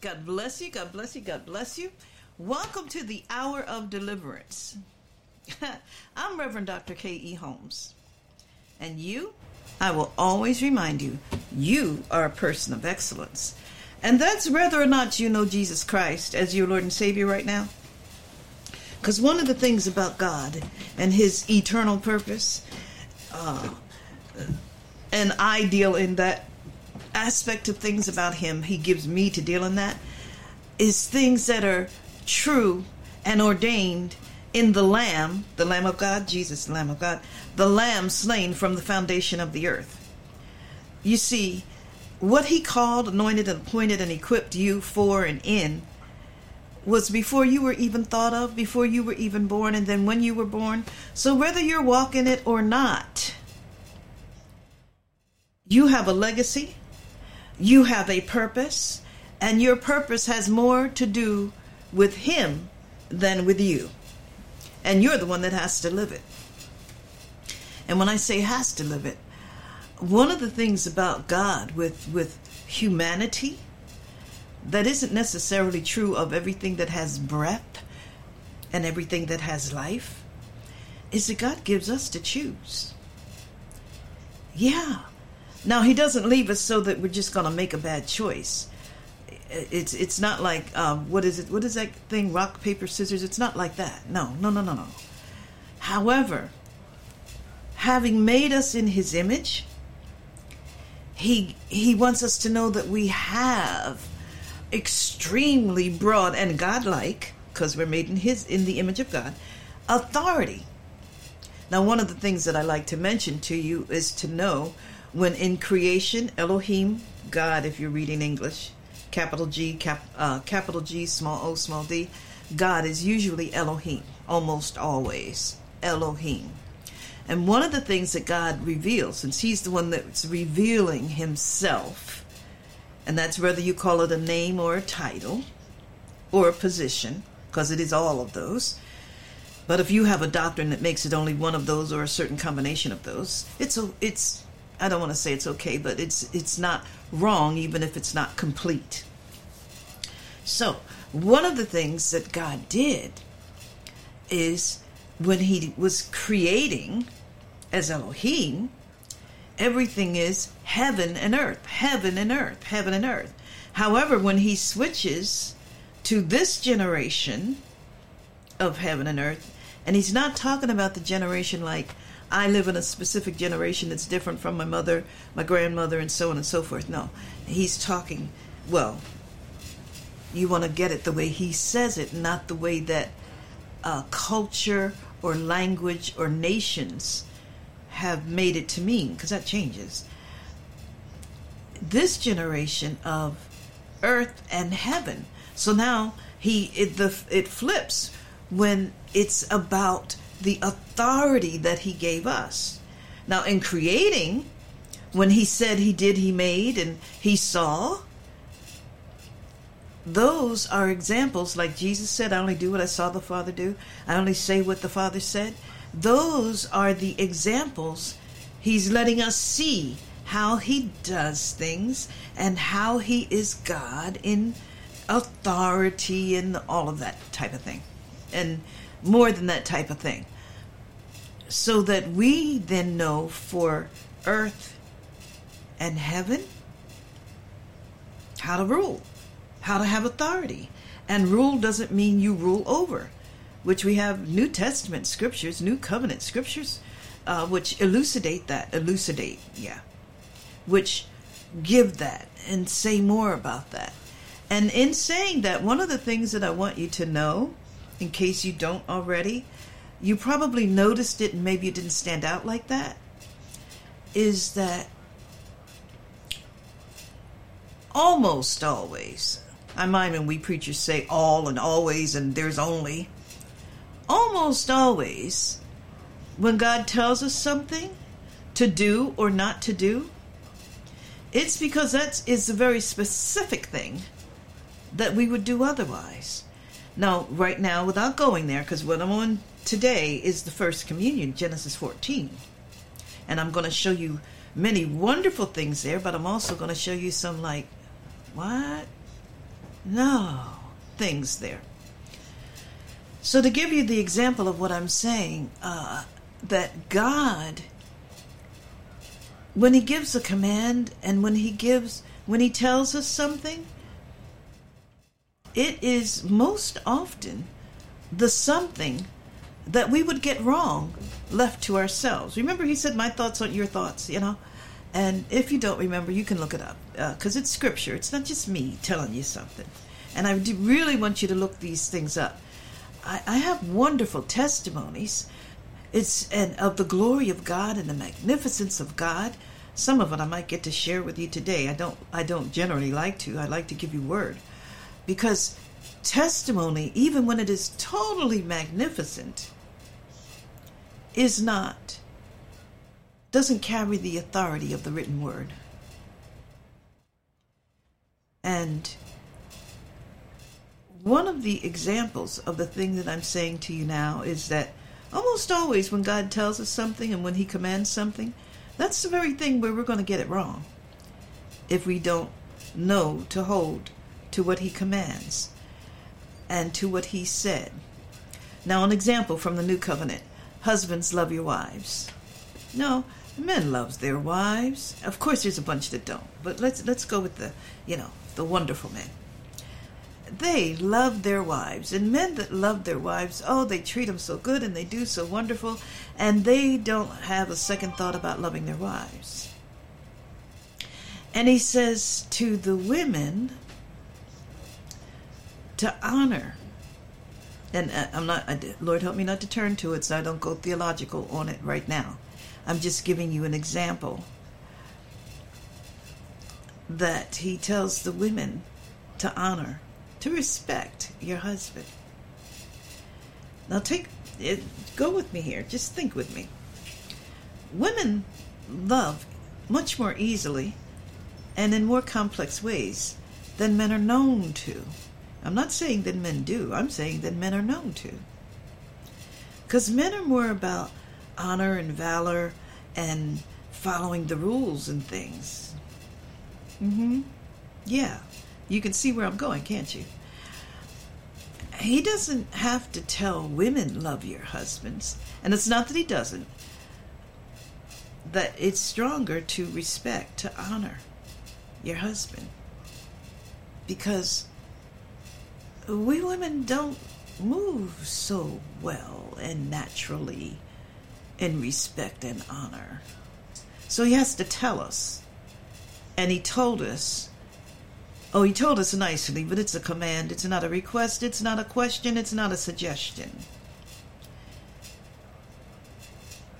God bless you, God bless you, God bless you. Welcome to the Hour of Deliverance. I'm Reverend Dr. K.E. Holmes. And you, I will always remind you, you are a person of excellence. And that's whether or not you know Jesus Christ as your Lord and Savior right now. Because one of the things about God and His eternal purpose, uh, and I deal in that aspect of things about Him, He gives me to deal in that, is things that are true and ordained in the Lamb, the Lamb of God, Jesus, the Lamb of God, the Lamb slain from the foundation of the earth. You see, what He called, anointed, and appointed, and equipped you for and in was before you were even thought of, before you were even born, and then when you were born. So whether you're walking it or not, you have a legacy, you have a purpose, and your purpose has more to do with Him than with you. And you're the one that has to live it. And when I say has to live it, one of the things about God with, with humanity that isn't necessarily true of everything that has breath and everything that has life is that God gives us to choose. Yeah. Now he doesn't leave us so that we're just going to make a bad choice. It's it's not like um, what is it? What is that thing? Rock paper scissors. It's not like that. No, no, no, no, no. However, having made us in His image, he he wants us to know that we have extremely broad and godlike, because we're made in His in the image of God, authority. Now, one of the things that I like to mention to you is to know when in creation, Elohim, God, if you're reading English, capital G, cap, uh, capital G, small o, small d, God is usually Elohim, almost always Elohim. And one of the things that God reveals, since He's the one that's revealing Himself, and that's whether you call it a name or a title or a position, because it is all of those. But if you have a doctrine that makes it only one of those or a certain combination of those, it's a, it's I don't want to say it's okay, but it's it's not wrong even if it's not complete. So, one of the things that God did is when he was creating as Elohim, everything is heaven and earth, heaven and earth, heaven and earth. However, when he switches to this generation of heaven and earth, and he's not talking about the generation like I live in a specific generation that's different from my mother, my grandmother, and so on and so forth. No, he's talking, well, you want to get it the way he says it, not the way that uh, culture or language or nations have made it to mean, because that changes. This generation of earth and heaven. So now he it the it flips when it's about the authority that he gave us. Now in creating, when he said he did, he made, and he saw, those are examples like Jesus said, I only do what I saw the Father do. I only say what the Father said. Those are the examples he's letting us see how he does things and how he is God in authority and all of that type of thing. And more than that type of thing. So that we then know for earth and heaven how to rule, how to have authority. And rule doesn't mean you rule over which we have New Testament scriptures, New Covenant scriptures, uh, which elucidate that, elucidate, yeah, which give that and say more about that. And in saying that, one of the things that I want you to know, in case you don't already, you probably noticed it and maybe it didn't stand out like that, is that almost always, I mind when we preachers say all and always and there's only, almost always, when God tells us something to do or not to do, it's because that is a very specific thing that we would do otherwise. Now, right now, without going there, because what I'm on today is the first communion, Genesis 14. And I'm going to show you many wonderful things there, but I'm also going to show you some, like, what? No, things there. So, to give you the example of what I'm saying, uh, that God, when He gives a command and when He gives, when He tells us something, it is most often the something that we would get wrong left to ourselves. Remember, he said, My thoughts aren't your thoughts, you know? And if you don't remember, you can look it up because uh, it's scripture. It's not just me telling you something. And I really want you to look these things up. I, I have wonderful testimonies. It's and of the glory of God and the magnificence of God. Some of it I might get to share with you today. I don't. I don't generally like to. I like to give you word, because testimony, even when it is totally magnificent, is not doesn't carry the authority of the written word. And one of the examples of the thing that I'm saying to you now is that almost always when God tells us something and when He commands something, that's the very thing where we're going to get it wrong if we don't know to hold to what He commands and to what He said. Now, an example from the New Covenant Husbands, love your wives. No, men loves their wives. Of course, there's a bunch that don't, but let's let's go with the you know the wonderful men. They love their wives, and men that love their wives, oh, they treat them so good and they do so wonderful, and they don't have a second thought about loving their wives. And he says to the women to honor and uh, I'm not, Lord help me not to turn to it so I don't go theological on it right now. I'm just giving you an example that he tells the women to honor, to respect your husband. Now take it, go with me here. Just think with me. Women love much more easily and in more complex ways than men are known to. I'm not saying that men do, I'm saying that men are known to. Because men are more about honor and valor and following the rules and things. Mm-hmm. Yeah. You can see where I'm going, can't you? He doesn't have to tell women love your husbands. And it's not that he doesn't. That it's stronger to respect, to honor your husband. Because we women don't move so well and naturally in respect and honor. So he has to tell us. And he told us, oh, he told us nicely, but it's a command. It's not a request. It's not a question. It's not a suggestion.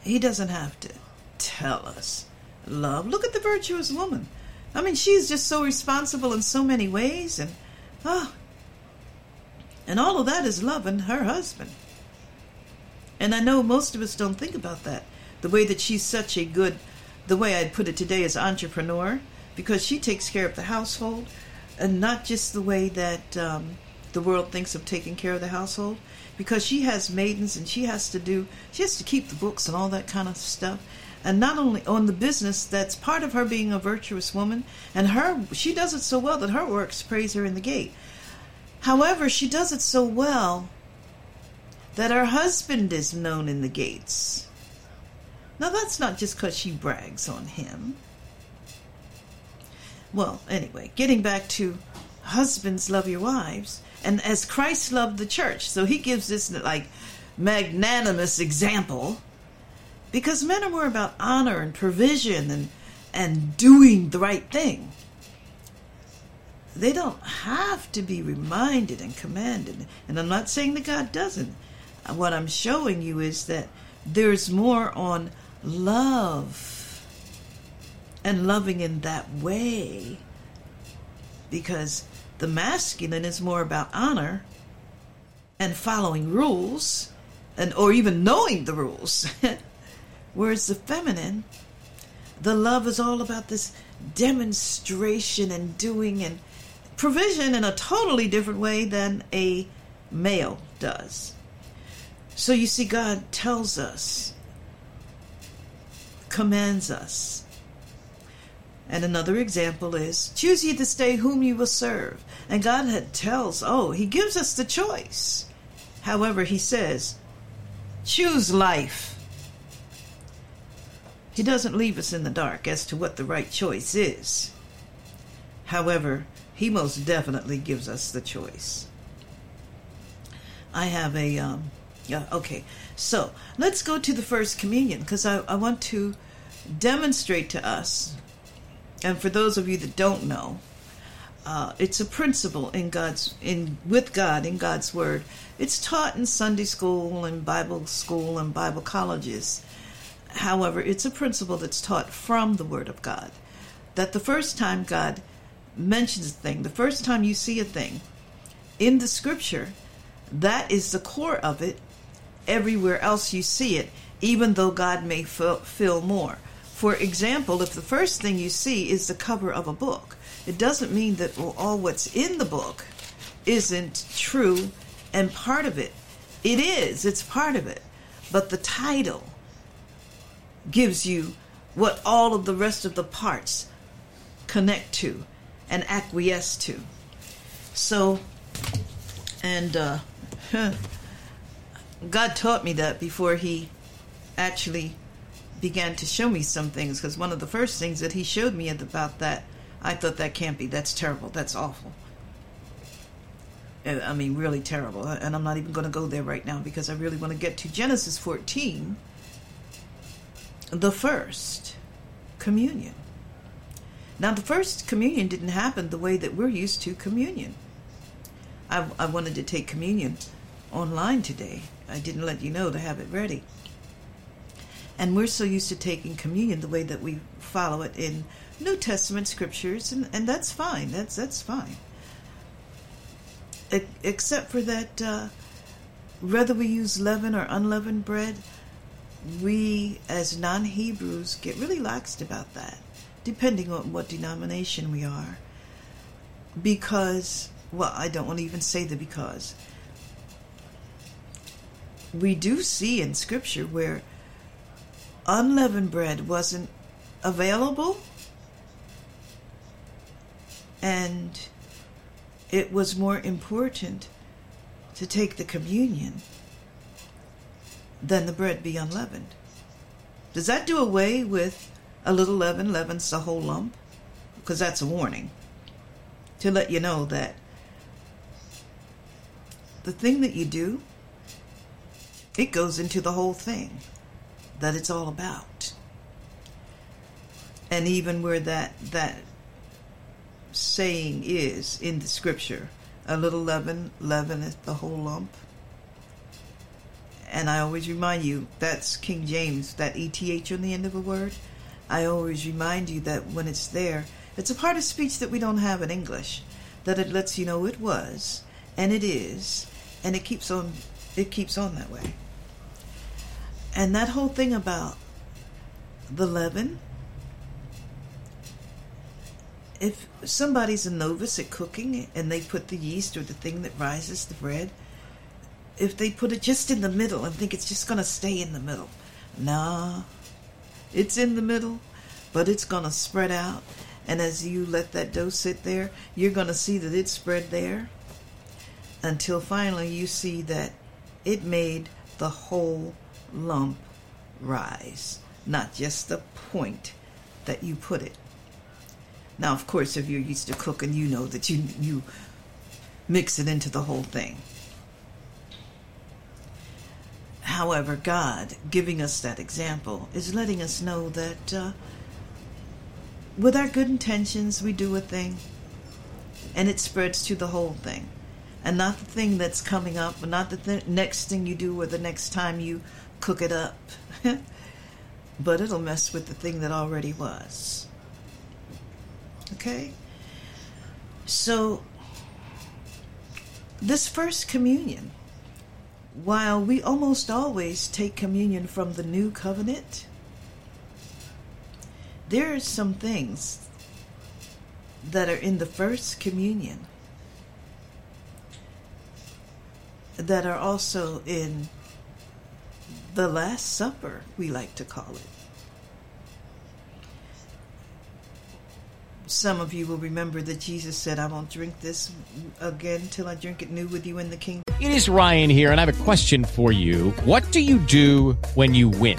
He doesn't have to tell us love. Look at the virtuous woman. I mean, she's just so responsible in so many ways. And, oh, and all of that is loving her husband. And I know most of us don't think about that. The way that she's such a good, the way I'd put it today is entrepreneur, because she takes care of the household, and not just the way that um, the world thinks of taking care of the household, because she has maidens and she has to do, she has to keep the books and all that kind of stuff. And not only on the business, that's part of her being a virtuous woman, and her she does it so well that her works praise her in the gate. However, she does it so well that her husband is known in the gates. Now, that's not just because she brags on him. Well, anyway, getting back to husbands love your wives, and as Christ loved the church, so he gives this like magnanimous example because men are more about honor and provision and and doing the right thing. They don't have to be reminded and commanded. And I'm not saying that God doesn't. Uh, what I'm showing you is that there's more on love and loving in that way because the masculine is more about honor and following rules and or even knowing the rules whereas the feminine the love is all about this demonstration and doing and provision in a totally different way than a male does so you see god tells us commands us and another example is choose ye this day whom you will serve. And God tells, oh, He gives us the choice. However, He says, choose life. He doesn't leave us in the dark as to what the right choice is. However, He most definitely gives us the choice. I have a, um, yeah, okay. So let's go to the first communion because I, I want to demonstrate to us and for those of you that don't know, uh, it's a principle in God's in with God in God's Word. It's taught in Sunday school and Bible school and Bible colleges. However, it's a principle that's taught from the Word of God. That the first time God mentions a thing, the first time you see a thing in the Scripture, that is the core of it. Everywhere else you see it, even though God may fill more. For example, if the first thing you see is the cover of a book, it doesn't mean that all what's in the book isn't true and part of it. It is, it's part of it. But the title gives you what all of the rest of the parts connect to and acquiesce to. So, and uh, God taught me that before He actually began to show me some things because one of the first things that he showed me about that, I thought that can't be. That's terrible. That's awful. Uh, I mean, really terrible. Uh, and I'm not even going to go there right now because I really want to get to Genesis 14, the first communion. Now, the first communion didn't happen the way that we're used to communion. I, I wanted to take communion online today. I didn't let you know to have it ready. And we're so used to taking communion the way that we follow it in New Testament scriptures, and, and that's fine. That's that's fine. except for that, uh, whether we use leaven or unleavened bread, we as non Hebrews get really laxed about that, depending on what denomination we are. Because, well, I don't want to even say the because. We do see in Scripture where unleavened bread wasn't available and it was more important to take the communion than the bread be unleavened. Does that do away with a little leaven leavens the whole lump? Because that's a warning to let you know that the thing that you do, it goes into the whole thing that it's all about. And even where that that saying is in the scripture, a little leaven leaveneth the whole lump. And I always remind you, that's King James, that ETH on the end of a word. I always remind you that when it's there, it's a part of speech that we don't have in English, that it lets you know it was, and it is, and it keeps on it keeps on that way. And that whole thing about the leaven, if somebody's a novice at cooking and they put the yeast or the thing that rises the bread, if they put it just in the middle and think it's just going to stay in the middle, nah, it's in the middle, but it's going to spread out. And as you let that dough sit there, you're going to see that it spread there until finally you see that it made the whole lump rise, not just the point that you put it. Now, of course, if you're used to cooking, you know that you you mix it into the whole thing. However, God, giving us that example, is letting us know that uh, with our good intentions, we do a thing, and it spreads to the whole thing, and not the thing that's coming up, not the th- next thing you do or the next time you cook it up. but it'll mess with the thing that already was. Okay? So, this first communion, while we almost always take communion from the new covenant, there are some things that are in the first communion that are also in the Last Supper, we like to call it. Some of you will remember that Jesus said, I won't drink this again till I drink it new with you in the kingdom. It is Ryan here, and I have a question for you. What do you do when you win?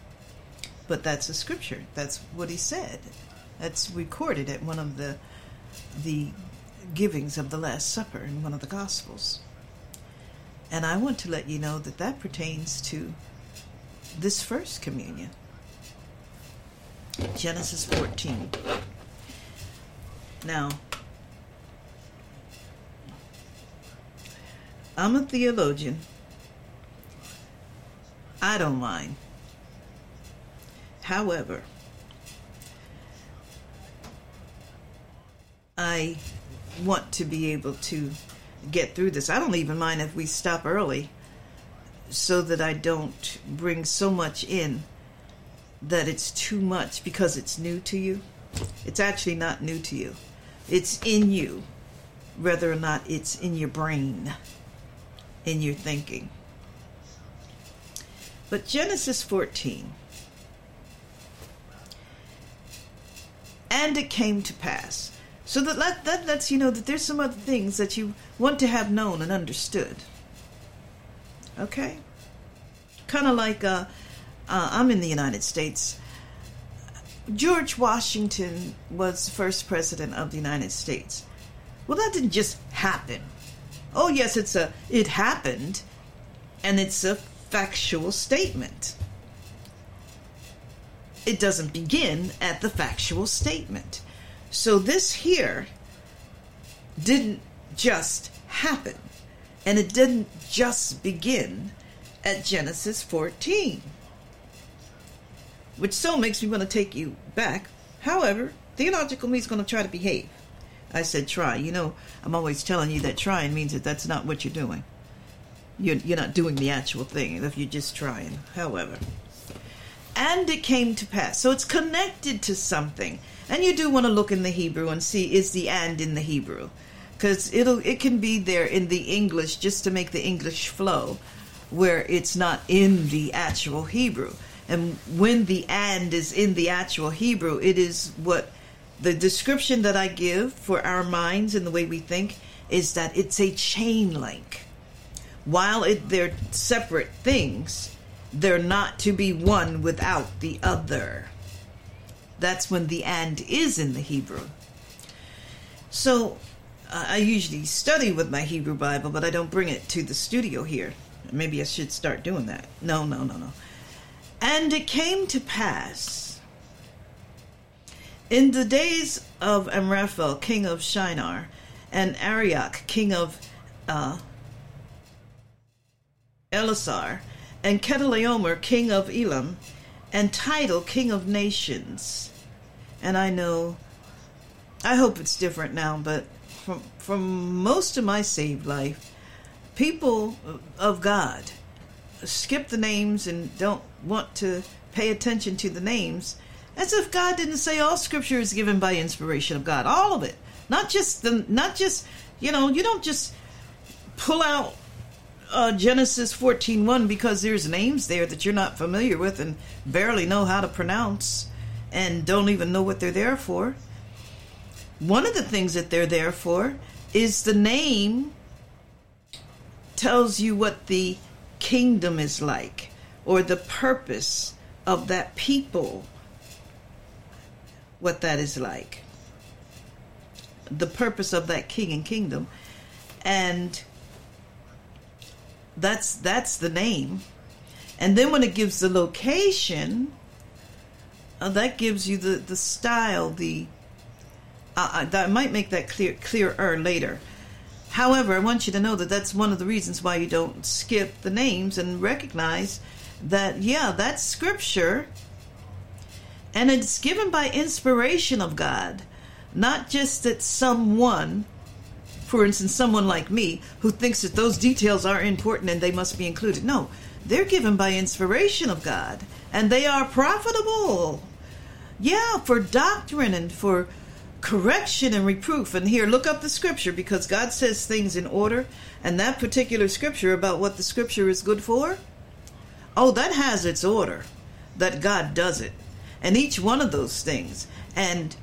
but that's a scripture. That's what he said. That's recorded at one of the the givings of the Last Supper in one of the Gospels. And I want to let you know that that pertains to this first communion. Genesis 14. Now, I'm a theologian. I don't mind. However, I want to be able to get through this. I don't even mind if we stop early so that I don't bring so much in that it's too much because it's new to you. It's actually not new to you, it's in you, whether or not it's in your brain, in your thinking. But Genesis 14. And it came to pass. So that, let, that lets you know that there's some other things that you want to have known and understood. Okay? Kind of like uh, uh, I'm in the United States. George Washington was the first president of the United States. Well, that didn't just happen. Oh, yes, it's a it happened, and it's a factual statement. It doesn't begin at the factual statement. So this here didn't just happen, and it didn't just begin at Genesis 14 which so makes me want to take you back. However, theological me is going to try to behave. I said try. You know, I'm always telling you that trying means that that's not what you're doing. You're, you're not doing the actual thing if you're just trying. However, and it came to pass. So it's connected to something. And you do want to look in the Hebrew and see is the and in the Hebrew. Because it'll it can be there in the English just to make the English flow, where it's not in the actual Hebrew. And when the and is in the actual Hebrew, it is what the description that I give for our minds and the way we think is that it's a chain link. While it, they're separate things, they're not to be one without the other. That's when the and is in the Hebrew. So I usually study with my Hebrew Bible, but I don't bring it to the studio here. Maybe I should start doing that. No, no, no, no. And it came to pass in the days of Amraphel, king of Shinar, and Arioch, king of uh, Ellasar, and Chedorlaomer, king of Elam, and Tidal, king of nations. And I know, I hope it's different now, but from, from most of my saved life, people of God skip the names and don't want to pay attention to the names as if God didn't say all scripture is given by inspiration of God. All of it. Not just the, not just, you know, you don't just pull out uh, Genesis 14.1 because there's names there that you're not familiar with and barely know how to pronounce and don't even know what they're there for. One of the things that they're there for is the name tells you what the kingdom is like or the purpose of that people, what that is like. The purpose of that king and kingdom. And that's that's the name. And then when it gives the location, uh, that gives you the, the style, the uh, that might make that clear clearer later. However, I want you to know that that's one of the reasons why you don't skip the names and recognize that yeah, that's scripture, and it's given by inspiration of God, not just that someone, for instance, someone like me who thinks that those details are important and they must be included. No, they're given by inspiration of God, and they are profitable. Yeah, for doctrine and for correction and reproof. And here, look up the scripture because God says things in order. And that particular scripture about what the scripture is good for, oh, that has its order, that God does it. And each one of those things. And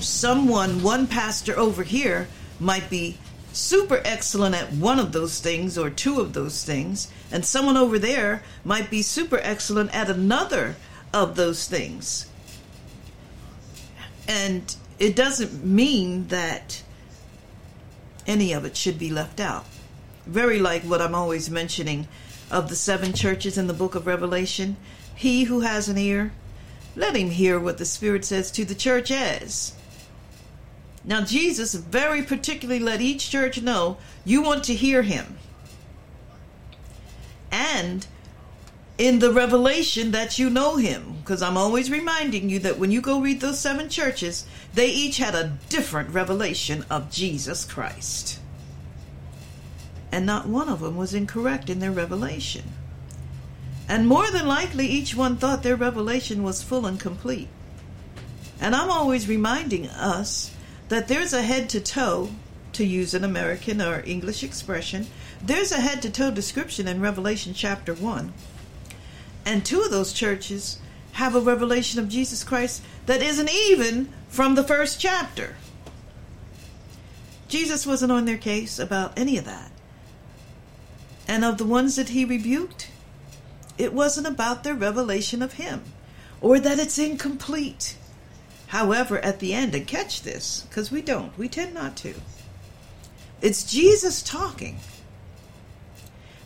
someone, one pastor over here, might be super excellent at one of those things or two of those things. And someone over there might be super excellent at another of those things and it doesn't mean that any of it should be left out. Very like what I'm always mentioning of the seven churches in the book of Revelation. He who has an ear, let him hear what the Spirit says to the churches. Now, Jesus very particularly let each church know you want to hear him. And in the revelation that you know him. Because I'm always reminding you that when you go read those seven churches, they each had a different revelation of Jesus Christ. And not one of them was incorrect in their revelation. And more than likely, each one thought their revelation was full and complete. And I'm always reminding us that there's a head to toe, to use an American or English expression, there's a head to toe description in Revelation chapter 1 and two of those churches have a revelation of Jesus Christ that isn't even from the first chapter. Jesus wasn't on their case about any of that. And of the ones that he rebuked, it wasn't about their revelation of him or that it's incomplete. However, at the end, and catch this, because we don't, we tend not to. It's Jesus talking.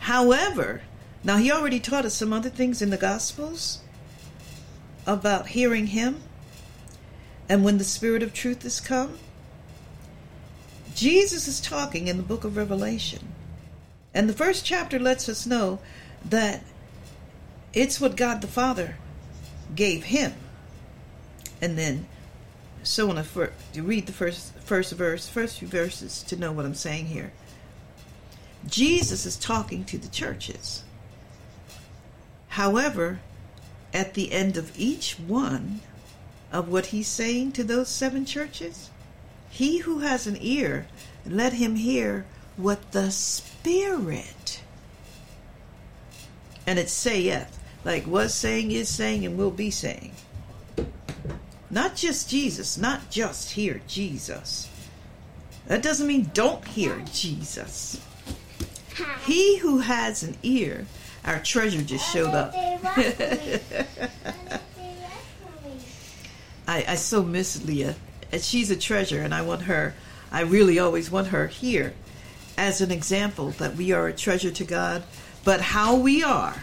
However, now, he already taught us some other things in the Gospels about hearing him and when the Spirit of truth is come. Jesus is talking in the book of Revelation. And the first chapter lets us know that it's what God the Father gave him. And then so on to read the first first verse, first few verses to know what I'm saying here. Jesus is talking to the churches. However, at the end of each one of what he's saying to those seven churches, he who has an ear, let him hear what the Spirit. And it saith, like was saying, is saying, and will be saying. Not just Jesus, not just hear Jesus. That doesn't mean don't hear Jesus. He who has an ear, our treasure just showed up. I, I so miss Leah. She's a treasure, and I want her, I really always want her here as an example that we are a treasure to God. But how we are,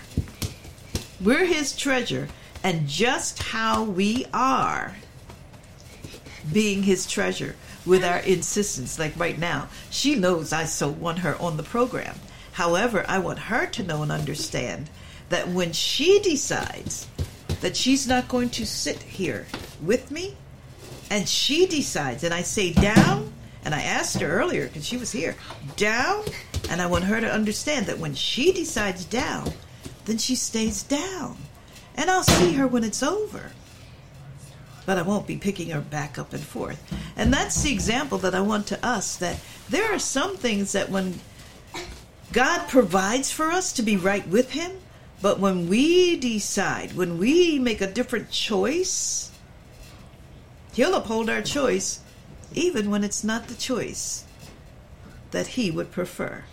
we're His treasure, and just how we are being His treasure with our insistence, like right now. She knows I so want her on the program. However, I want her to know and understand that when she decides that she's not going to sit here with me, and she decides, and I say down, and I asked her earlier because she was here, down, and I want her to understand that when she decides down, then she stays down. And I'll see her when it's over. but I won't be picking her back up and forth. And that's the example that I want to us that there are some things that when God provides for us to be right with Him, but when we decide, when we make a different choice, He'll uphold our choice, even when it's not the choice that He would prefer.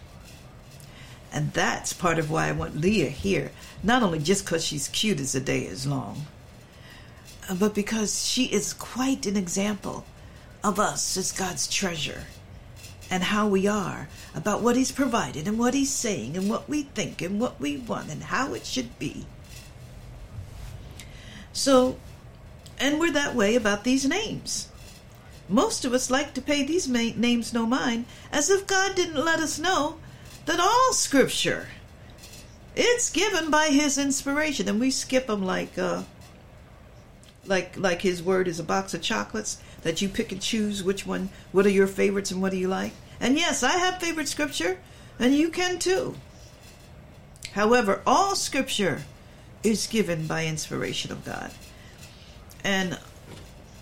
And that's part of why I want Leah here. Not only just because she's cute as the day is long, uh, but because she is quite an example of us as God's treasure and how we are about what He's provided and what He's saying and what we think and what we want and how it should be. So, and we're that way about these names. Most of us like to pay these names no mind as if God didn't let us know that all Scripture it's given by His inspiration, and we skip them like uh, like like His Word is a box of chocolates that you pick and choose which one. What are your favorites and what do you like? And yes, I have favorite Scripture, and you can too. However, all Scripture is given by inspiration of God, and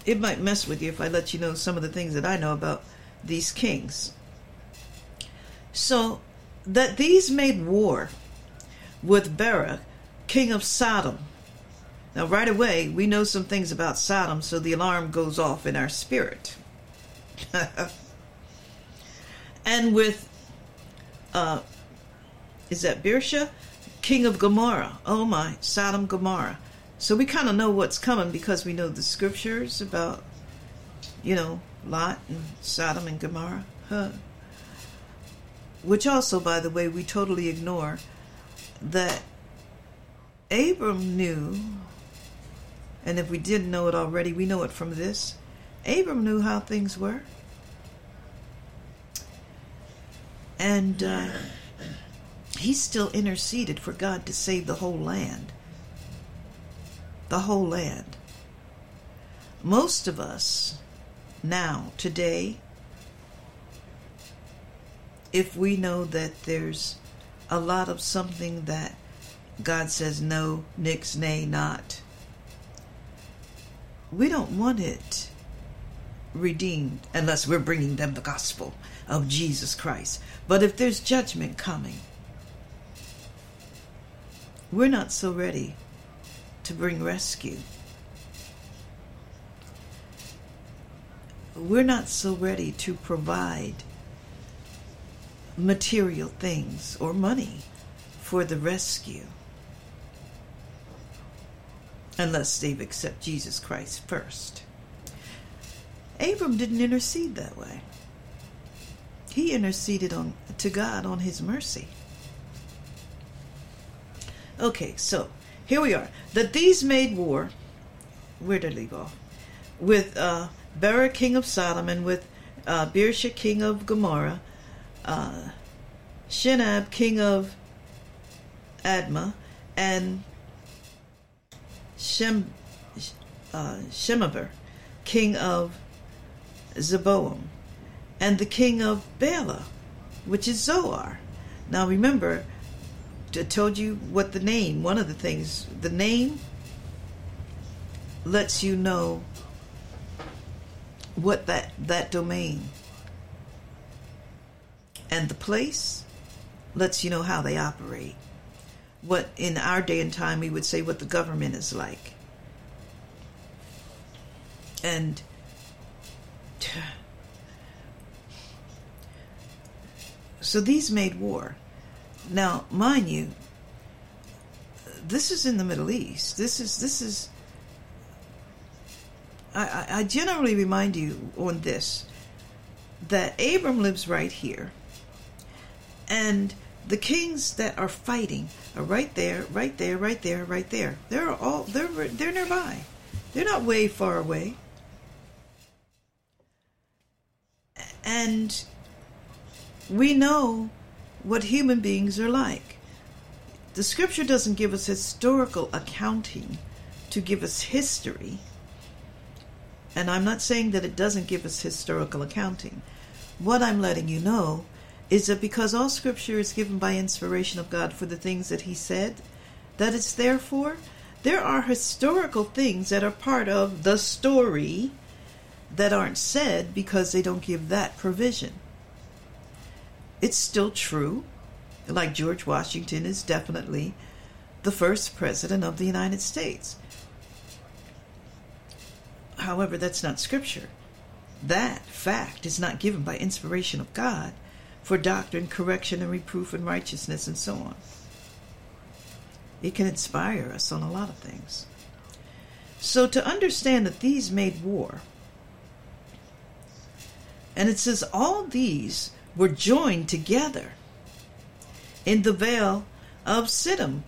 it might mess with you if I let you know some of the things that I know about these kings. So, that these made war with Bera, king of Sodom. Now, right away, we know some things about Sodom, so the alarm goes off in our spirit. and with, uh, is that Birsha? King of Gomorrah. Oh my, Sodom, Gomorrah. So we kind of know what's coming because we know the scriptures about, you know, Lot and Sodom and Gomorrah. Huh. Which also, by the way, we totally ignore that Abram knew, and if we didn't know it already, we know it from this. Abram knew how things were. And uh, he still interceded for God to save the whole land. The whole land. Most of us now, today, if we know that there's a lot of something that God says no, nix, nay, not, we don't want it redeemed unless we're bringing them the gospel of Jesus Christ. But if there's judgment coming, we're not so ready to bring rescue. We're not so ready to provide material things or money for the rescue unless they've Jesus Christ first. Abram didn't intercede that way. He interceded on to God on his mercy. Okay, so here we are. That these made war. Where did I leave off? With uh, Bera, king of Sodom, and with uh, Birsha, king of Gomorrah, uh, Shinab, king of Admah, and Shem, uh, king of Zeboam, and the king of Bela, which is Zoar. Now remember, I told you what the name, one of the things, the name lets you know what that, that domain and the place lets you know how they operate. What in our day and time we would say what the government is like. And so these made war. Now, mind you, this is in the Middle East. This is this is. I, I generally remind you on this that Abram lives right here, and the kings that are fighting are right there, right there, right there, right there. They're all they're they're nearby. They're not way far away. And we know what human beings are like. The scripture doesn't give us historical accounting to give us history. And I'm not saying that it doesn't give us historical accounting. What I'm letting you know is that because all scripture is given by inspiration of God for the things that He said that it's therefore There are historical things that are part of the story that aren't said because they don't give that provision. It's still true, like George Washington is definitely the first president of the United States. However, that's not scripture. That fact is not given by inspiration of God for doctrine, correction, and reproof and righteousness and so on. It can inspire us on a lot of things. So, to understand that these made war, and it says all these were joined together in the vale of Siddim,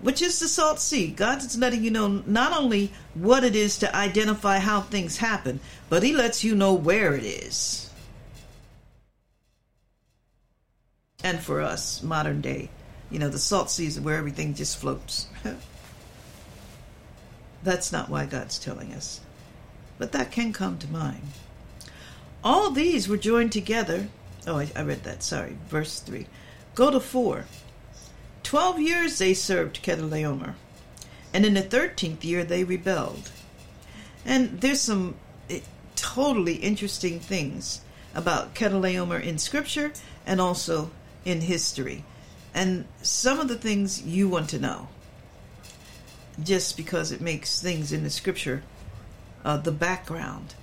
which is the Salt Sea. God is letting you know not only what it is to identify how things happen, but He lets you know where it is. And for us, modern day, you know, the Salt Sea is where everything just floats. That's not why God's telling us. But that can come to mind. All these were joined together. Oh, I, I read that. Sorry. Verse 3. Go to 4. Twelve years they served Chedorlaomer, and in the thirteenth year they rebelled. And there's some eh, totally interesting things about Chedorlaomer in Scripture and also in history. And some of the things you want to know, just because it makes things in the Scripture uh, the background.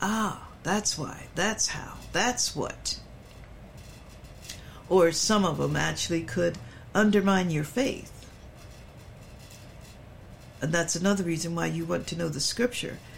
Ah, that's why, that's how, that's what. Or some of them actually could undermine your faith. And that's another reason why you want to know the scripture.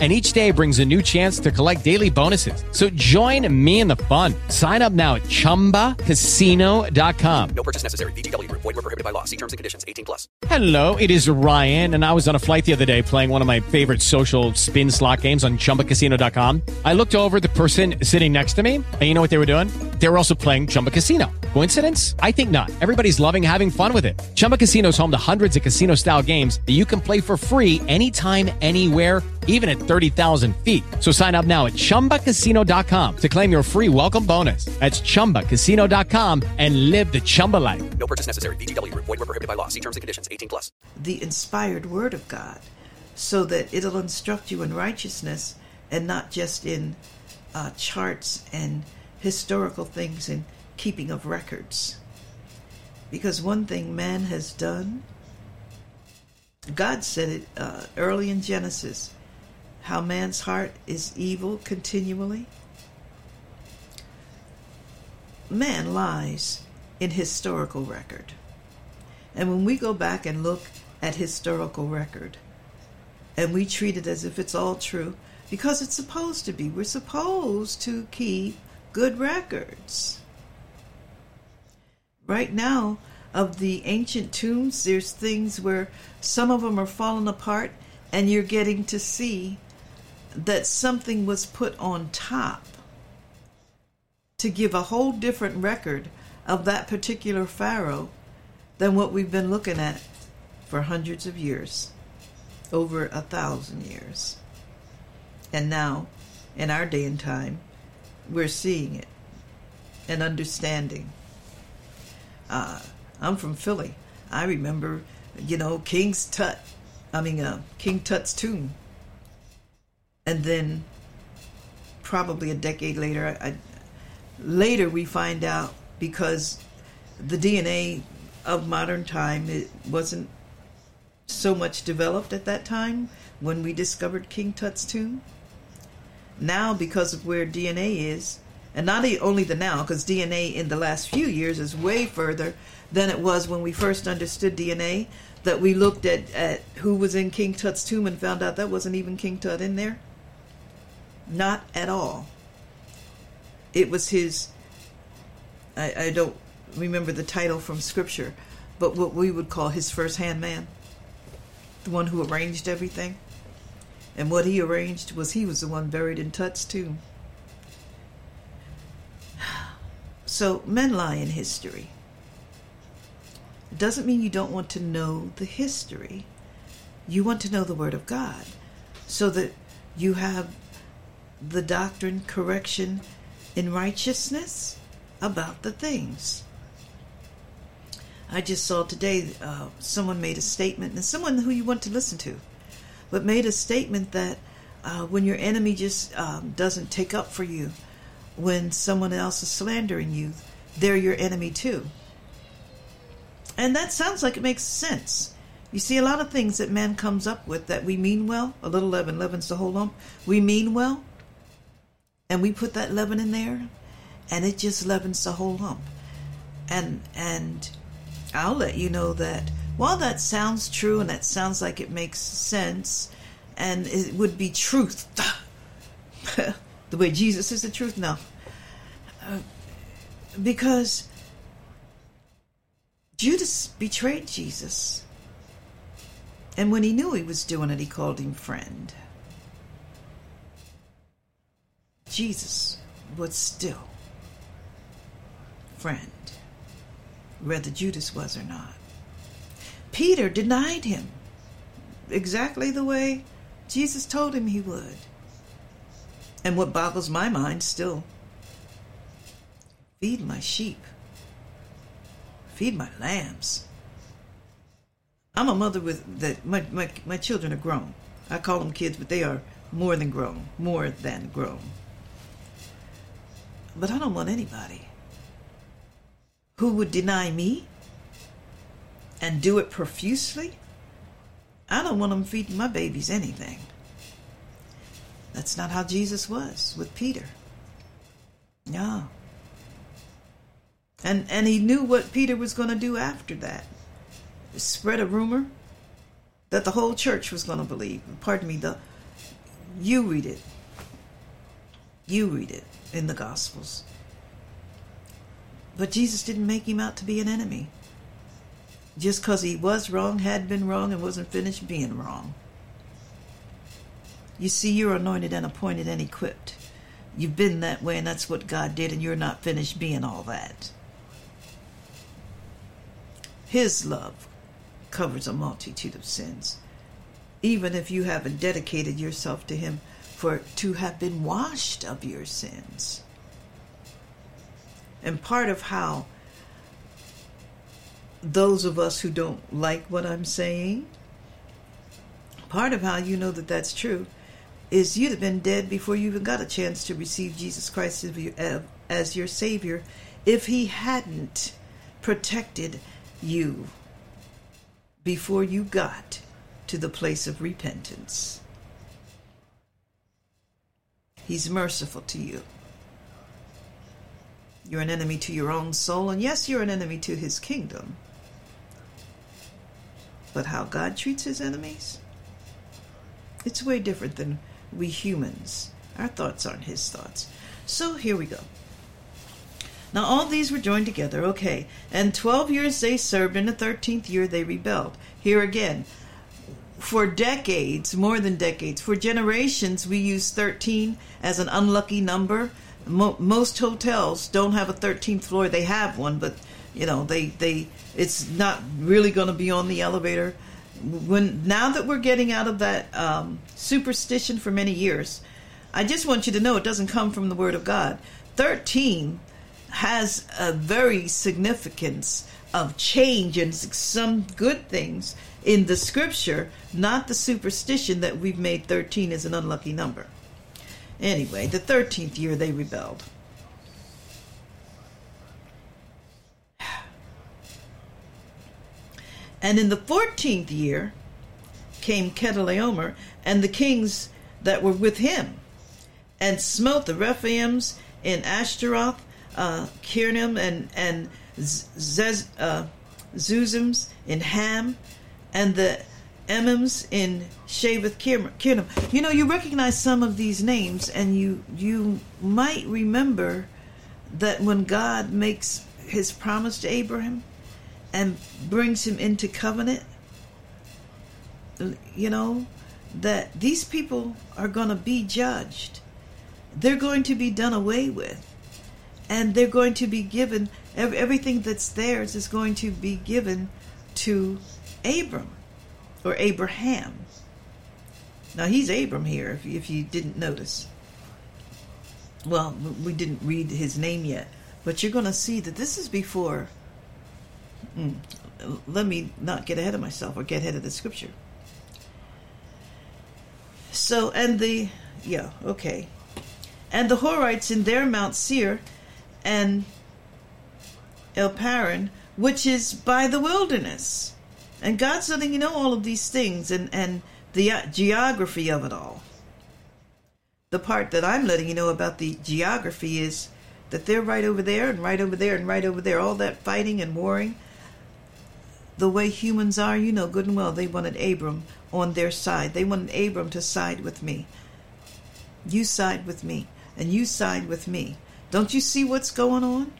and each day brings a new chance to collect daily bonuses. So join me in the fun. Sign up now at ChumbaCasino.com. No purchase necessary. VGW Group. Void were prohibited by law. See terms and conditions. 18 plus. Hello, it is Ryan, and I was on a flight the other day playing one of my favorite social spin slot games on ChumbaCasino.com. I looked over the person sitting next to me, and you know what they were doing? They were also playing Chumba Casino. Coincidence? I think not. Everybody's loving having fun with it. Chumba Casino is home to hundreds of casino-style games that you can play for free anytime, anywhere even at 30,000 feet. So sign up now at ChumbaCasino.com to claim your free welcome bonus. That's ChumbaCasino.com and live the Chumba life. No purchase necessary. VGW Group. Void were prohibited by law. See terms and conditions. 18 plus. The inspired word of God so that it'll instruct you in righteousness and not just in uh, charts and historical things and keeping of records. Because one thing man has done, God said it uh, early in Genesis how man's heart is evil continually? Man lies in historical record. And when we go back and look at historical record, and we treat it as if it's all true, because it's supposed to be, we're supposed to keep good records. Right now, of the ancient tombs, there's things where some of them are falling apart, and you're getting to see that something was put on top to give a whole different record of that particular pharaoh than what we've been looking at for hundreds of years, over a thousand years. And now, in our day and time, we're seeing it and understanding. Uh, I'm from Philly. I remember, you know, King's Tut, I mean, uh, King Tut's tomb and then probably a decade later, I, later we find out because the DNA of modern time it wasn't so much developed at that time when we discovered King Tut's tomb. Now, because of where DNA is, and not only the now, because DNA in the last few years is way further than it was when we first understood DNA, that we looked at, at who was in King Tut's tomb and found out that wasn't even King Tut in there. Not at all. It was his, I, I don't remember the title from scripture, but what we would call his first hand man. The one who arranged everything. And what he arranged was he was the one buried in Tut's tomb. So men lie in history. It doesn't mean you don't want to know the history. You want to know the Word of God so that you have the doctrine, correction, in righteousness about the things. I just saw today uh, someone made a statement, and someone who you want to listen to, but made a statement that uh, when your enemy just um, doesn't take up for you, when someone else is slandering you, they're your enemy too. And that sounds like it makes sense. You see, a lot of things that man comes up with that we mean well, a little leaven leavens the whole lump, we mean well, and we put that leaven in there, and it just leavens the whole lump. And and I'll let you know that while that sounds true and that sounds like it makes sense, and it would be truth, the way Jesus is the truth, no, uh, because Judas betrayed Jesus. And when he knew he was doing it, he called him friend. Jesus was still friend, whether Judas was or not. Peter denied him exactly the way Jesus told him he would. And what boggles my mind still feed my sheep, feed my lambs. I'm a mother with that my, my my children are grown. I call them kids, but they are more than grown, more than grown. But I don't want anybody who would deny me and do it profusely. I don't want them feeding my babies anything. That's not how Jesus was with Peter. No. And and he knew what Peter was going to do after that. Spread a rumor that the whole church was going to believe. Pardon me, the you read it. You read it in the Gospels. But Jesus didn't make him out to be an enemy. Just because he was wrong, had been wrong, and wasn't finished being wrong. You see, you're anointed and appointed and equipped. You've been that way, and that's what God did, and you're not finished being all that. His love covers a multitude of sins. Even if you haven't dedicated yourself to Him for to have been washed of your sins. And part of how those of us who don't like what I'm saying, part of how you know that that's true is you'd have been dead before you even got a chance to receive Jesus Christ eh, as your Savior if He hadn't protected you before you got to the place of repentance. He's merciful to you. You're an enemy to your own soul, and yes, you're an enemy to his kingdom. But how God treats his enemies? It's way different than we humans. Our thoughts aren't his thoughts. So here we go. Now all these were joined together, okay. And 12 years they served, in the 13th year they rebelled. Here again, for decades, more than decades, for generations, we use 13 as an unlucky number. Mo- most hotels don't have a 13th floor. They have one, but you know they they it's not really going to be on the elevator. When now that we're getting out of that um, superstition for many years, I just want you to know it doesn't come from the Word of God. 13 has a very significance of change and some good things in the scripture, not the superstition that we've made 13 is an unlucky number. Anyway, the 13th year they rebelled. And in the 14th year came Chedorlaomer and the kings that were with him, and smote the Rephaims in Ashtaroth, uh, Kirnim, and, and uh, Zuzims in Ham, and the Emims in Shaveth Kirnim. You know, you recognize some of these names, and you you might remember that when God makes His promise to Abraham and brings him into covenant, you know, that these people are going to be judged. They're going to be done away with, and they're going to be given everything that's theirs is going to be given to Abram or Abraham. Now he's Abram here, if, if you didn't notice. Well, we didn't read his name yet, but you're going to see that this is before. Mm, let me not get ahead of myself or get ahead of the scripture. So, and the, yeah, okay. And the Horites in their Mount Seir and El Paran, which is by the wilderness. And God's letting you know all of these things and, and the uh, geography of it all. The part that I'm letting you know about the geography is that they're right over there and right over there and right over there, all that fighting and warring. The way humans are, you know good and well, they wanted Abram on their side. They wanted Abram to side with me. You side with me, and you side with me. Don't you see what's going on?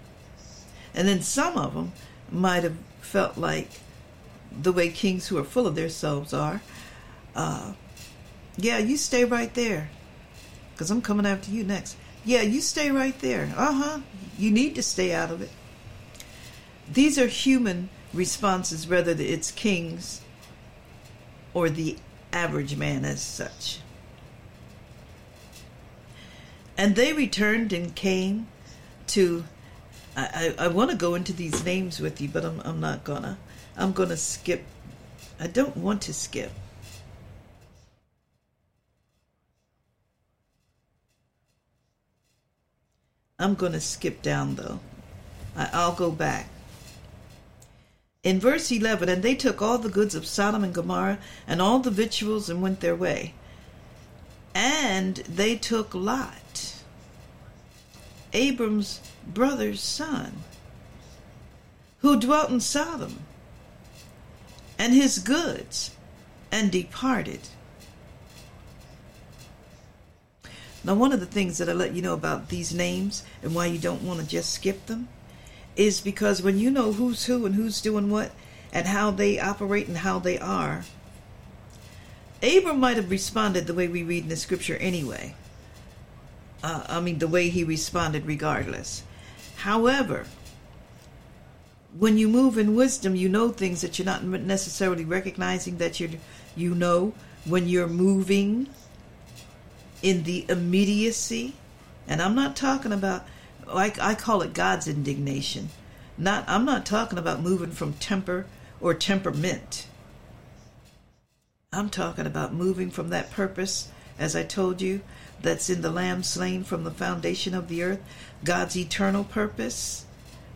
And then some of them might have felt like the way kings who are full of themselves are. Uh, yeah, you stay right there, because I'm coming after you next. Yeah, you stay right there. Uh huh. You need to stay out of it. These are human responses, whether it's kings or the average man as such. And they returned and came to. I, I, I want to go into these names with you, but I'm, I'm not gonna. I'm gonna skip. I don't want to skip. I'm going to skip down though. I'll go back. In verse 11, and they took all the goods of Sodom and Gomorrah and all the victuals and went their way. And they took Lot, Abram's brother's son, who dwelt in Sodom, and his goods, and departed. Now, one of the things that I let you know about these names and why you don't want to just skip them is because when you know who's who and who's doing what and how they operate and how they are, Abram might have responded the way we read in the scripture anyway. Uh, I mean, the way he responded, regardless. However, when you move in wisdom, you know things that you're not necessarily recognizing that you you know when you're moving in the immediacy. And I'm not talking about like I call it God's indignation. Not I'm not talking about moving from temper or temperament. I'm talking about moving from that purpose, as I told you, that's in the Lamb slain from the foundation of the earth, God's eternal purpose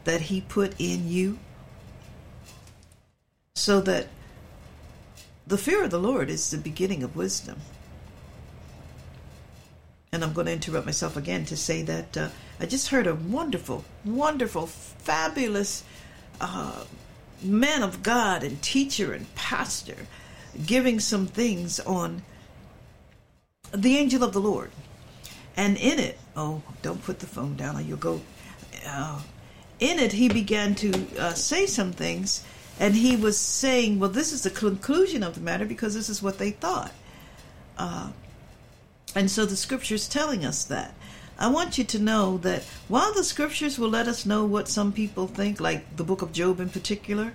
that He put in you. So that the fear of the Lord is the beginning of wisdom. And I'm going to interrupt myself again to say that uh, I just heard a wonderful, wonderful, fabulous uh, man of God and teacher and pastor giving some things on the angel of the Lord. And in it, oh, don't put the phone down or you'll go. Uh, in it, he began to uh, say some things, and he was saying, well, this is the conclusion of the matter because this is what they thought. Uh, and so the scripture's telling us that. I want you to know that while the scriptures will let us know what some people think, like the book of Job in particular,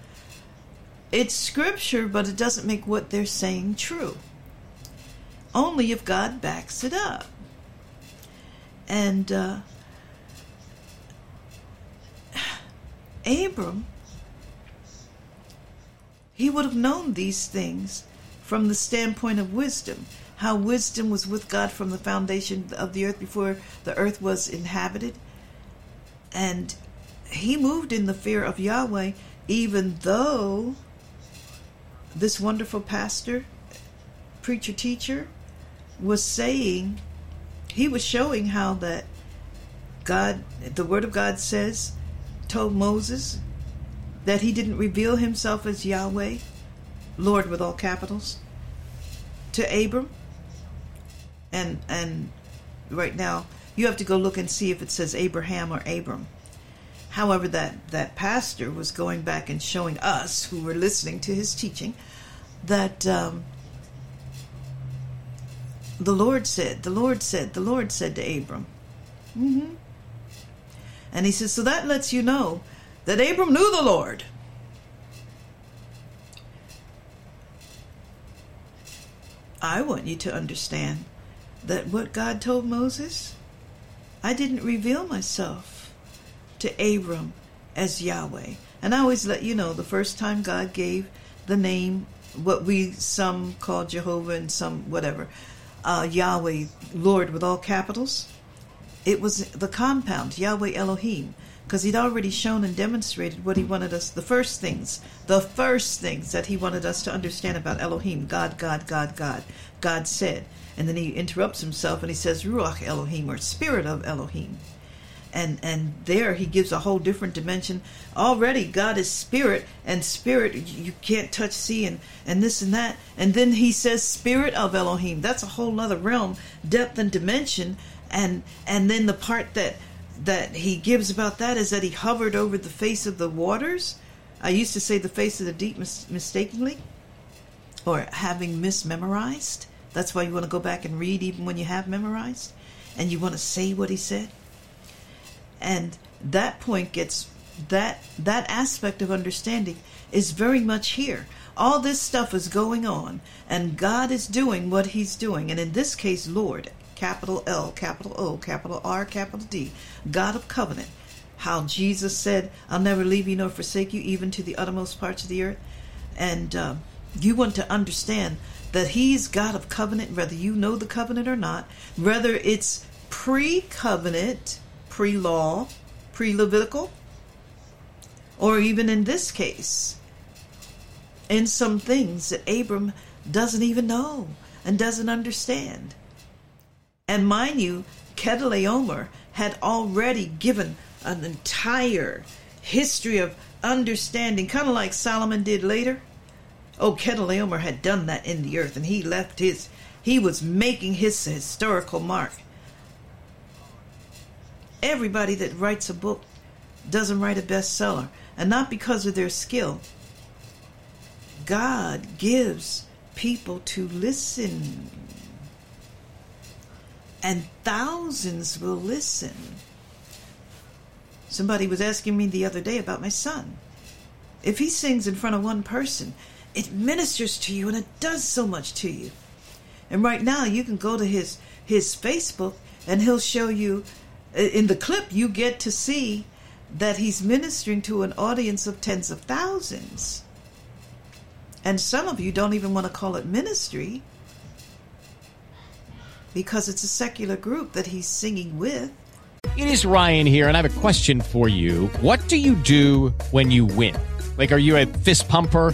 it's scripture, but it doesn't make what they're saying true. Only if God backs it up. And uh, Abram, he would have known these things from the standpoint of wisdom how wisdom was with God from the foundation of the earth before the earth was inhabited. And he moved in the fear of Yahweh, even though this wonderful pastor, preacher, teacher was saying, he was showing how that God, the Word of God says, told Moses that he didn't reveal himself as Yahweh, Lord with all capitals, to Abram and and right now you have to go look and see if it says Abraham or Abram. However, that that pastor was going back and showing us who were listening to his teaching that um, the Lord said, the Lord said, the Lord said to Abram. Mm-hmm. And he says, So that lets you know that Abram knew the Lord. I want you to understand that what God told Moses, I didn't reveal myself to Abram as Yahweh. And I always let you know the first time God gave the name, what we some call Jehovah and some whatever, uh, Yahweh, Lord with all capitals, it was the compound, Yahweh Elohim, because he'd already shown and demonstrated what he wanted us, the first things, the first things that he wanted us to understand about Elohim. God, God, God, God. God said. And then he interrupts himself and he says, Ruach Elohim, or Spirit of Elohim. And and there he gives a whole different dimension. Already god is spirit and spirit you can't touch see and and this and that. And then he says spirit of elohim. That's a whole other realm depth and dimension and and then the part that that he gives about that is that he hovered over the face of the waters. I used to say the face of the deep mis- mistakenly or having mismemorized. That's why you want to go back and read even when you have memorized and you want to say what he said. And that point gets that that aspect of understanding is very much here. All this stuff is going on and god is doing what he's doing. And in this case lord capital l capital o capital r capital d god of covenant how jesus said i'll never leave you nor forsake you even to the uttermost parts of the earth and uh, you want to understand that he's god of covenant whether you know the covenant or not whether it's pre-covenant pre law, pre Levitical, or even in this case, in some things that Abram doesn't even know and doesn't understand. And mind you, Kedorlaomer had already given an entire history of understanding, kind of like Solomon did later. Oh, Kedorlaomer had done that in the earth, and he left his, he was making his historical mark everybody that writes a book doesn't write a bestseller, and not because of their skill. God gives people to listen, and thousands will listen. Somebody was asking me the other day about my son. If he sings in front of one person, it ministers to you and it does so much to you. And right now, you can go to his his Facebook and he'll show you uh, in the clip, you get to see that he's ministering to an audience of tens of thousands. And some of you don't even want to call it ministry because it's a secular group that he's singing with. It is Ryan here, and I have a question for you. What do you do when you win? Like, are you a fist pumper?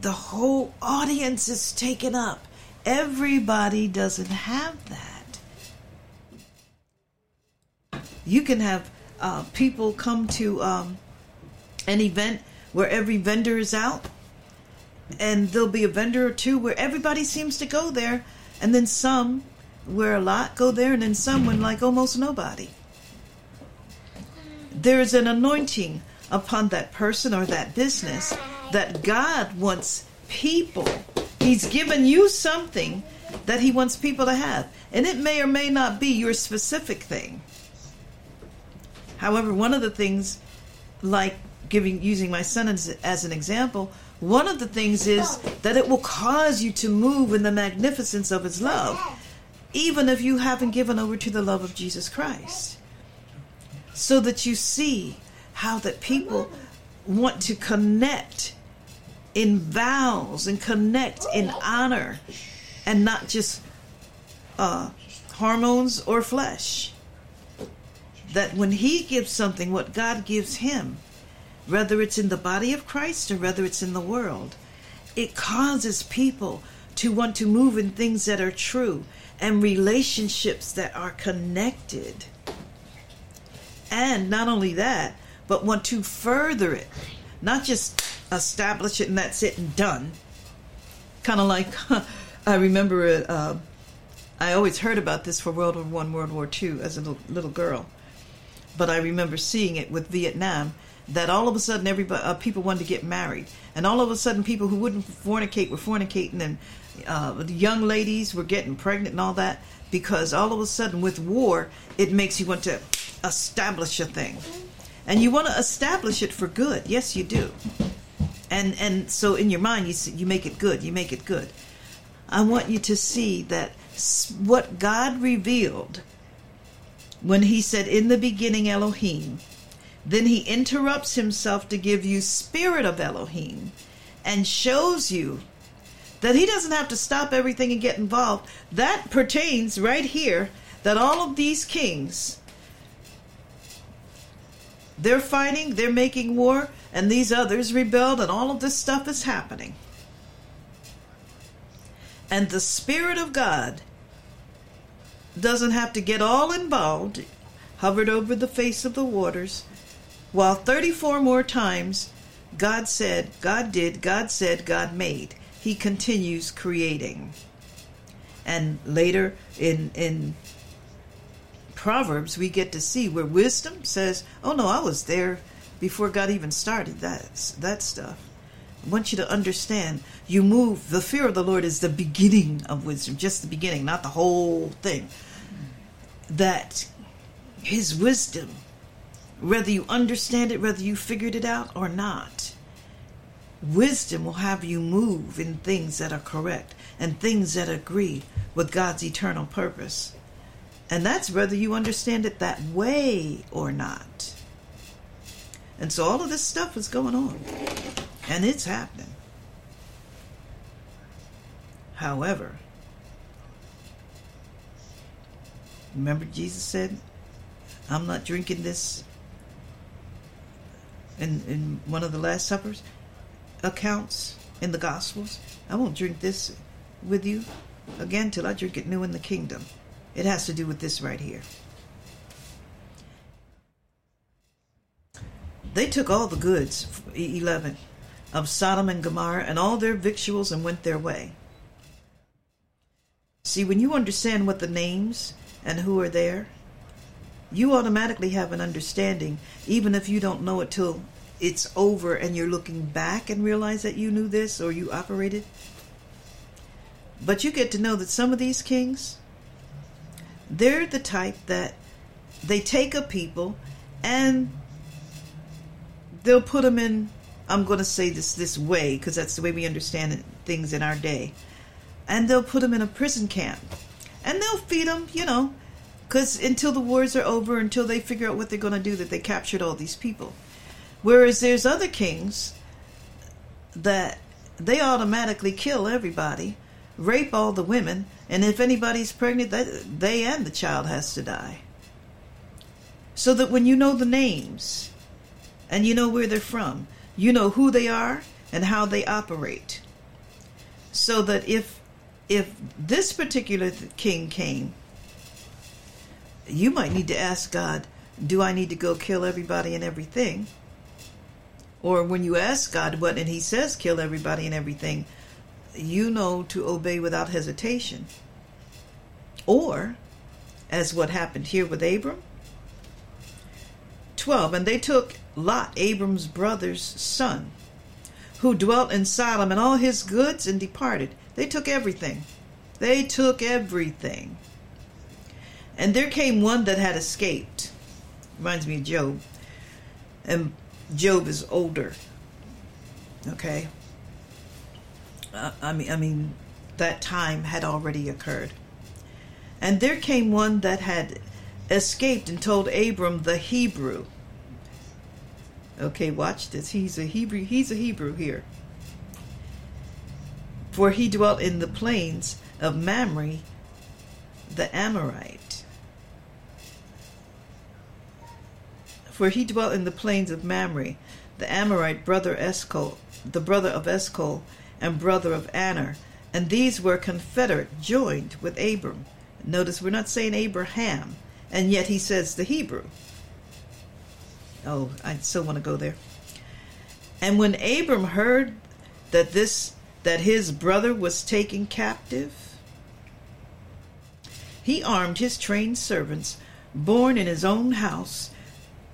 the whole audience is taken up. Everybody doesn't have that. You can have uh, people come to um, an event where every vendor is out, and there'll be a vendor or two where everybody seems to go there, and then some where a lot go there, and then some when like almost nobody. There is an anointing upon that person or that business that God wants people. He's given you something that He wants people to have. And it may or may not be your specific thing. However, one of the things, like giving using my son as, as an example, one of the things is that it will cause you to move in the magnificence of His love, even if you haven't given over to the love of Jesus Christ. So that you see how that people want to connect in vows and connect in honor and not just uh, hormones or flesh. That when He gives something, what God gives Him, whether it's in the body of Christ or whether it's in the world, it causes people to want to move in things that are true and relationships that are connected. And not only that, but want to further it not just establish it and that's it and done. Kind of like I remember a, uh, I always heard about this for World War One, World War Two as a little, little girl, but I remember seeing it with Vietnam. That all of a sudden, everybody uh, people wanted to get married, and all of a sudden, people who wouldn't fornicate were fornicating, and uh, young ladies were getting pregnant and all that because all of a sudden, with war, it makes you want to establish a thing, and you want to establish it for good. Yes, you do, and and so in your mind, you you make it good. You make it good. I want you to see that what God revealed when He said, "In the beginning, Elohim." Then he interrupts himself to give you spirit of Elohim and shows you that he doesn't have to stop everything and get involved. That pertains right here that all of these kings they're fighting, they're making war, and these others rebelled, and all of this stuff is happening. And the Spirit of God doesn't have to get all involved, hovered over the face of the waters, while 34 more times God said, God did, God said, God made. He continues creating. And later in in Proverbs we get to see where wisdom says, "Oh no, I was there before God even started that that stuff." I want you to understand you move the fear of the Lord is the beginning of wisdom, just the beginning, not the whole thing. That his wisdom whether you understand it, whether you figured it out or not. Wisdom will have you move in things that are correct and things that agree with God's eternal purpose. And that's whether you understand it that way or not. And so all of this stuff is going on. And it's happening. However, remember Jesus said, I'm not drinking this in, in one of the Last Suppers accounts in the Gospels. I won't drink this with you again till I drink it new in the kingdom. It has to do with this right here. They took all the goods, 11, of Sodom and Gomorrah and all their victuals and went their way. See, when you understand what the names and who are there, you automatically have an understanding, even if you don't know it till it's over and you're looking back and realize that you knew this or you operated. But you get to know that some of these kings, they're the type that they take a people and they'll put them in, I'm going to say this this way because that's the way we understand things in our day. And they'll put them in a prison camp. And they'll feed them, you know, because until the wars are over, until they figure out what they're going to do, that they captured all these people. Whereas there's other kings that they automatically kill everybody, rape all the women, and if anybody's pregnant, they, they and the child has to die. So that when you know the names and you know where they're from, you know who they are and how they operate. So that if if this particular king came you might need to ask God, do I need to go kill everybody and everything? Or when you ask God what and he says kill everybody and everything, you know to obey without hesitation. Or, as what happened here with Abram, 12. And they took Lot, Abram's brother's son, who dwelt in Sodom, and all his goods, and departed. They took everything. They took everything. And there came one that had escaped. Reminds me of Job. And Job is older. Okay. Uh, I mean, I mean, that time had already occurred. And there came one that had escaped and told Abram the Hebrew. Okay, watch this. He's a Hebrew. He's a Hebrew here. For he dwelt in the plains of Mamre, the Amorite. For he dwelt in the plains of Mamre, the Amorite brother Eshcol, the brother of Eshcol, and brother of Aner, and these were confederate, joined with Abram. Notice we're not saying Abraham, and yet he says the Hebrew. Oh, I still want to go there. And when Abram heard that this that his brother was taken captive, he armed his trained servants, born in his own house,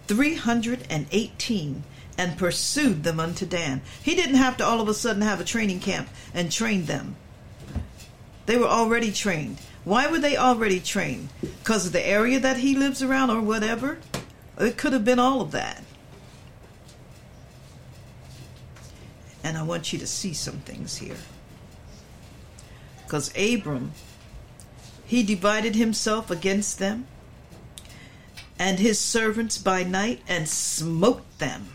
318, and pursued them unto Dan. He didn't have to all of a sudden have a training camp and train them. They were already trained. Why were they already trained? Because of the area that he lives around or whatever? It could have been all of that. And I want you to see some things here. Because Abram, he divided himself against them and his servants by night and smote them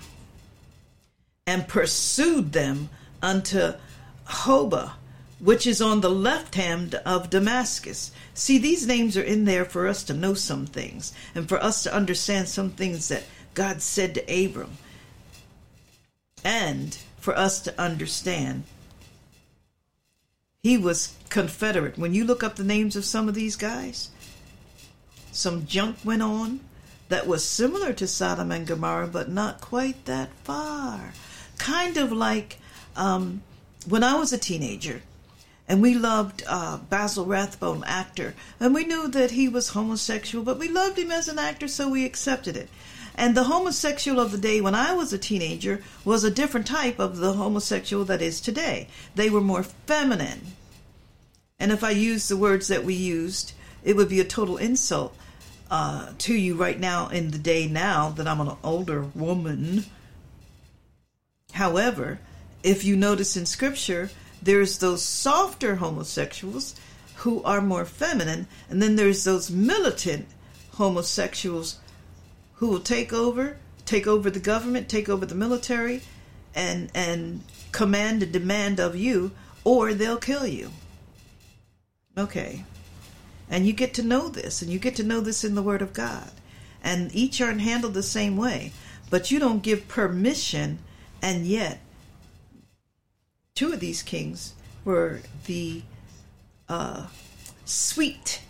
and pursued them unto Hobah, which is on the left hand of Damascus. See, these names are in there for us to know some things and for us to understand some things that God said to Abram. And for us to understand he was confederate. When you look up the names of some of these guys, some junk went on that was similar to Sodom and Gomorrah, but not quite that far. Kind of like um, when I was a teenager, and we loved uh, Basil Rathbone, actor, and we knew that he was homosexual, but we loved him as an actor, so we accepted it. And the homosexual of the day when I was a teenager was a different type of the homosexual that is today. They were more feminine. And if I used the words that we used, it would be a total insult uh, to you right now in the day now that I'm an older woman. However, if you notice in scripture, there's those softer homosexuals who are more feminine, and then there's those militant homosexuals who will take over, take over the government, take over the military, and and command and demand of you, or they'll kill you. Okay. And you get to know this, and you get to know this in the Word of God. And each aren't handled the same way, but you don't give permission, and yet two of these kings were the uh, sweet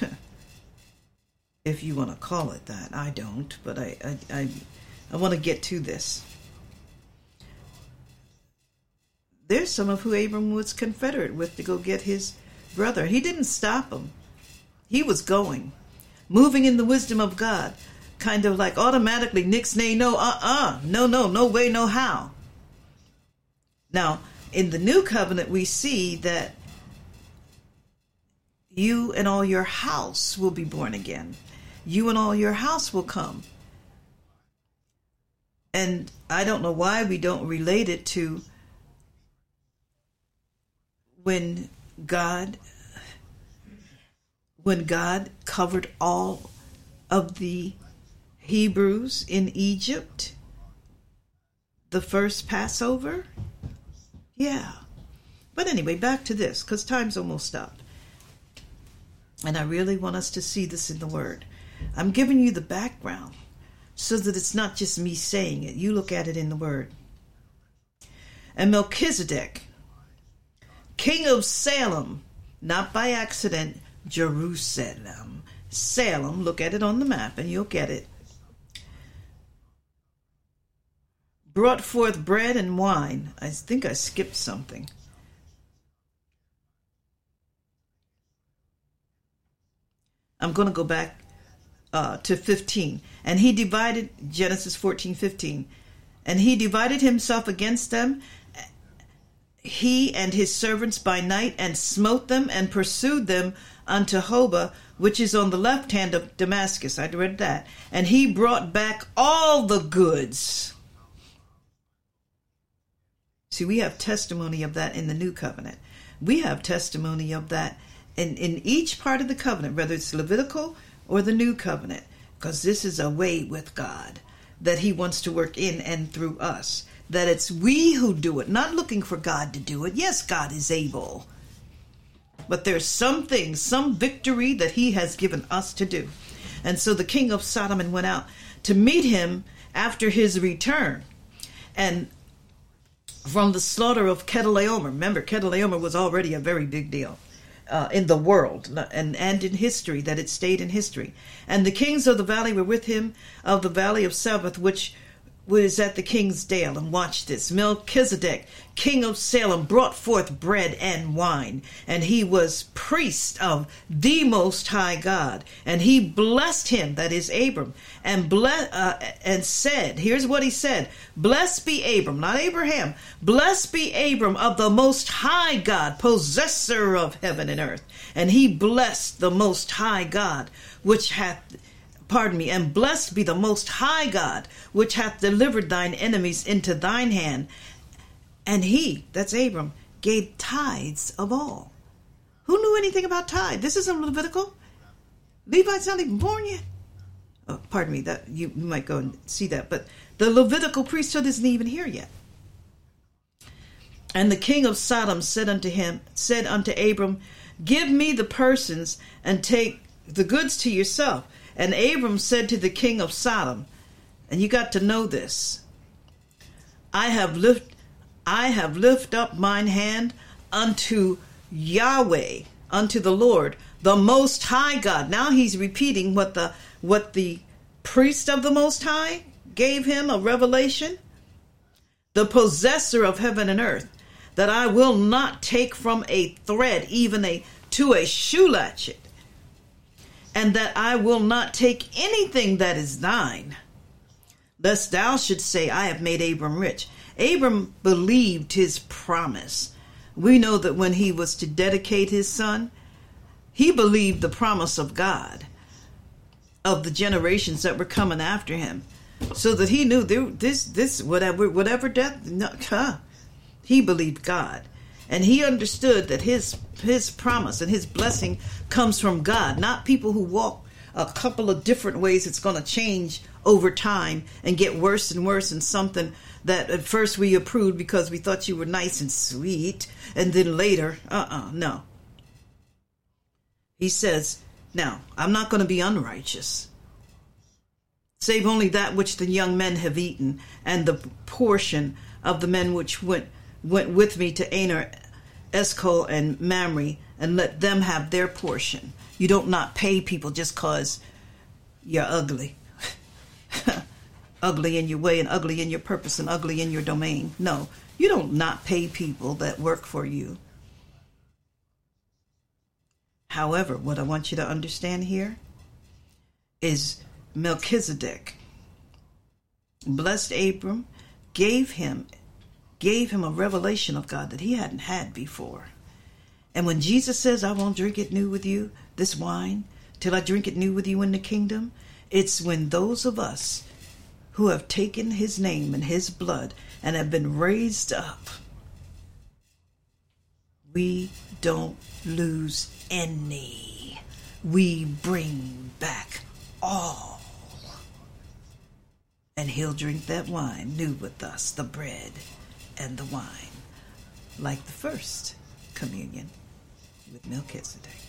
if you want to call it that. I don't, but I I, I, I want to get to this. There's some of who Abram was confederate with to go get his brother. He didn't stop him. He was going, moving in the wisdom of God, kind of like automatically nix nay no uh uh no no no way no how. Now in the new covenant we see that you and all your house will be born again you and all your house will come. And I don't know why we don't relate it to when God when God covered all of the Hebrews in Egypt the first Passover? Yeah. But anyway, back to this cuz time's almost up. And I really want us to see this in the word. I'm giving you the background so that it's not just me saying it. You look at it in the Word. And Melchizedek, king of Salem, not by accident, Jerusalem. Salem, look at it on the map and you'll get it. Brought forth bread and wine. I think I skipped something. I'm going to go back uh, to 15. And he divided, Genesis 14, 15. And he divided himself against them, he and his servants by night, and smote them and pursued them unto Hobah, which is on the left hand of Damascus. I read that. And he brought back all the goods. See, we have testimony of that in the new covenant. We have testimony of that in, in each part of the covenant, whether it's Levitical or the new covenant, because this is a way with God that He wants to work in and through us. That it's we who do it, not looking for God to do it. Yes, God is able. But there's some things, some victory that He has given us to do. And so the king of Sodom went out to meet him after his return. And from the slaughter of Chedorlaomer, remember, Chedorlaomer was already a very big deal uh, in the world and, and in history, that it stayed in history. And the kings of the valley were with him of the valley of Sabbath, which was at the king's dale and watched this. Melchizedek, king of Salem, brought forth bread and wine, and he was priest of the Most High God. And he blessed him, that is Abram, and bless, uh, and said, "Here's what he said: Blessed be Abram, not Abraham. Blessed be Abram of the Most High God, possessor of heaven and earth." And he blessed the Most High God, which hath pardon me, and blessed be the most high God, which hath delivered thine enemies into thine hand. And he, that's Abram, gave tithes of all. Who knew anything about tithe? This isn't Levitical. Levites not even born yet. Oh, pardon me, that you, might go and see that, but the Levitical priesthood isn't even here yet. And the king of Sodom said unto him, said unto Abram, Give me the persons and take the goods to yourself. And Abram said to the king of Sodom, and you got to know this. I have lift I have lift up mine hand unto Yahweh, unto the Lord, the most high God. Now he's repeating what the what the priest of the most high gave him a revelation. The possessor of heaven and earth, that I will not take from a thread, even a to a shoe latchet, and that I will not take anything that is thine, lest thou should say, I have made Abram rich. Abram believed his promise. We know that when he was to dedicate his son, he believed the promise of God of the generations that were coming after him, so that he knew this this whatever whatever death. No, huh, he believed God and he understood that his his promise and his blessing comes from God, not people who walk a couple of different ways. It's going to change over time and get worse and worse, and something that at first we approved because we thought you were nice and sweet, and then later, uh uh no. He says, Now, I'm not going to be unrighteous, save only that which the young men have eaten, and the portion of the men which went went with me to Aner, Eshcol, and Mamre, and let them have their portion. You don't not pay people just cause you're ugly. ugly in your way and ugly in your purpose and ugly in your domain. No, you don't not pay people that work for you. However, what I want you to understand here is Melchizedek blessed Abram, gave him gave him a revelation of God that he hadn't had before. And when Jesus says, I won't drink it new with you, this wine, till I drink it new with you in the kingdom, it's when those of us who have taken his name and his blood and have been raised up, we don't lose any. We bring back all. And he'll drink that wine new with us, the bread and the wine, like the first communion with Melchizedek.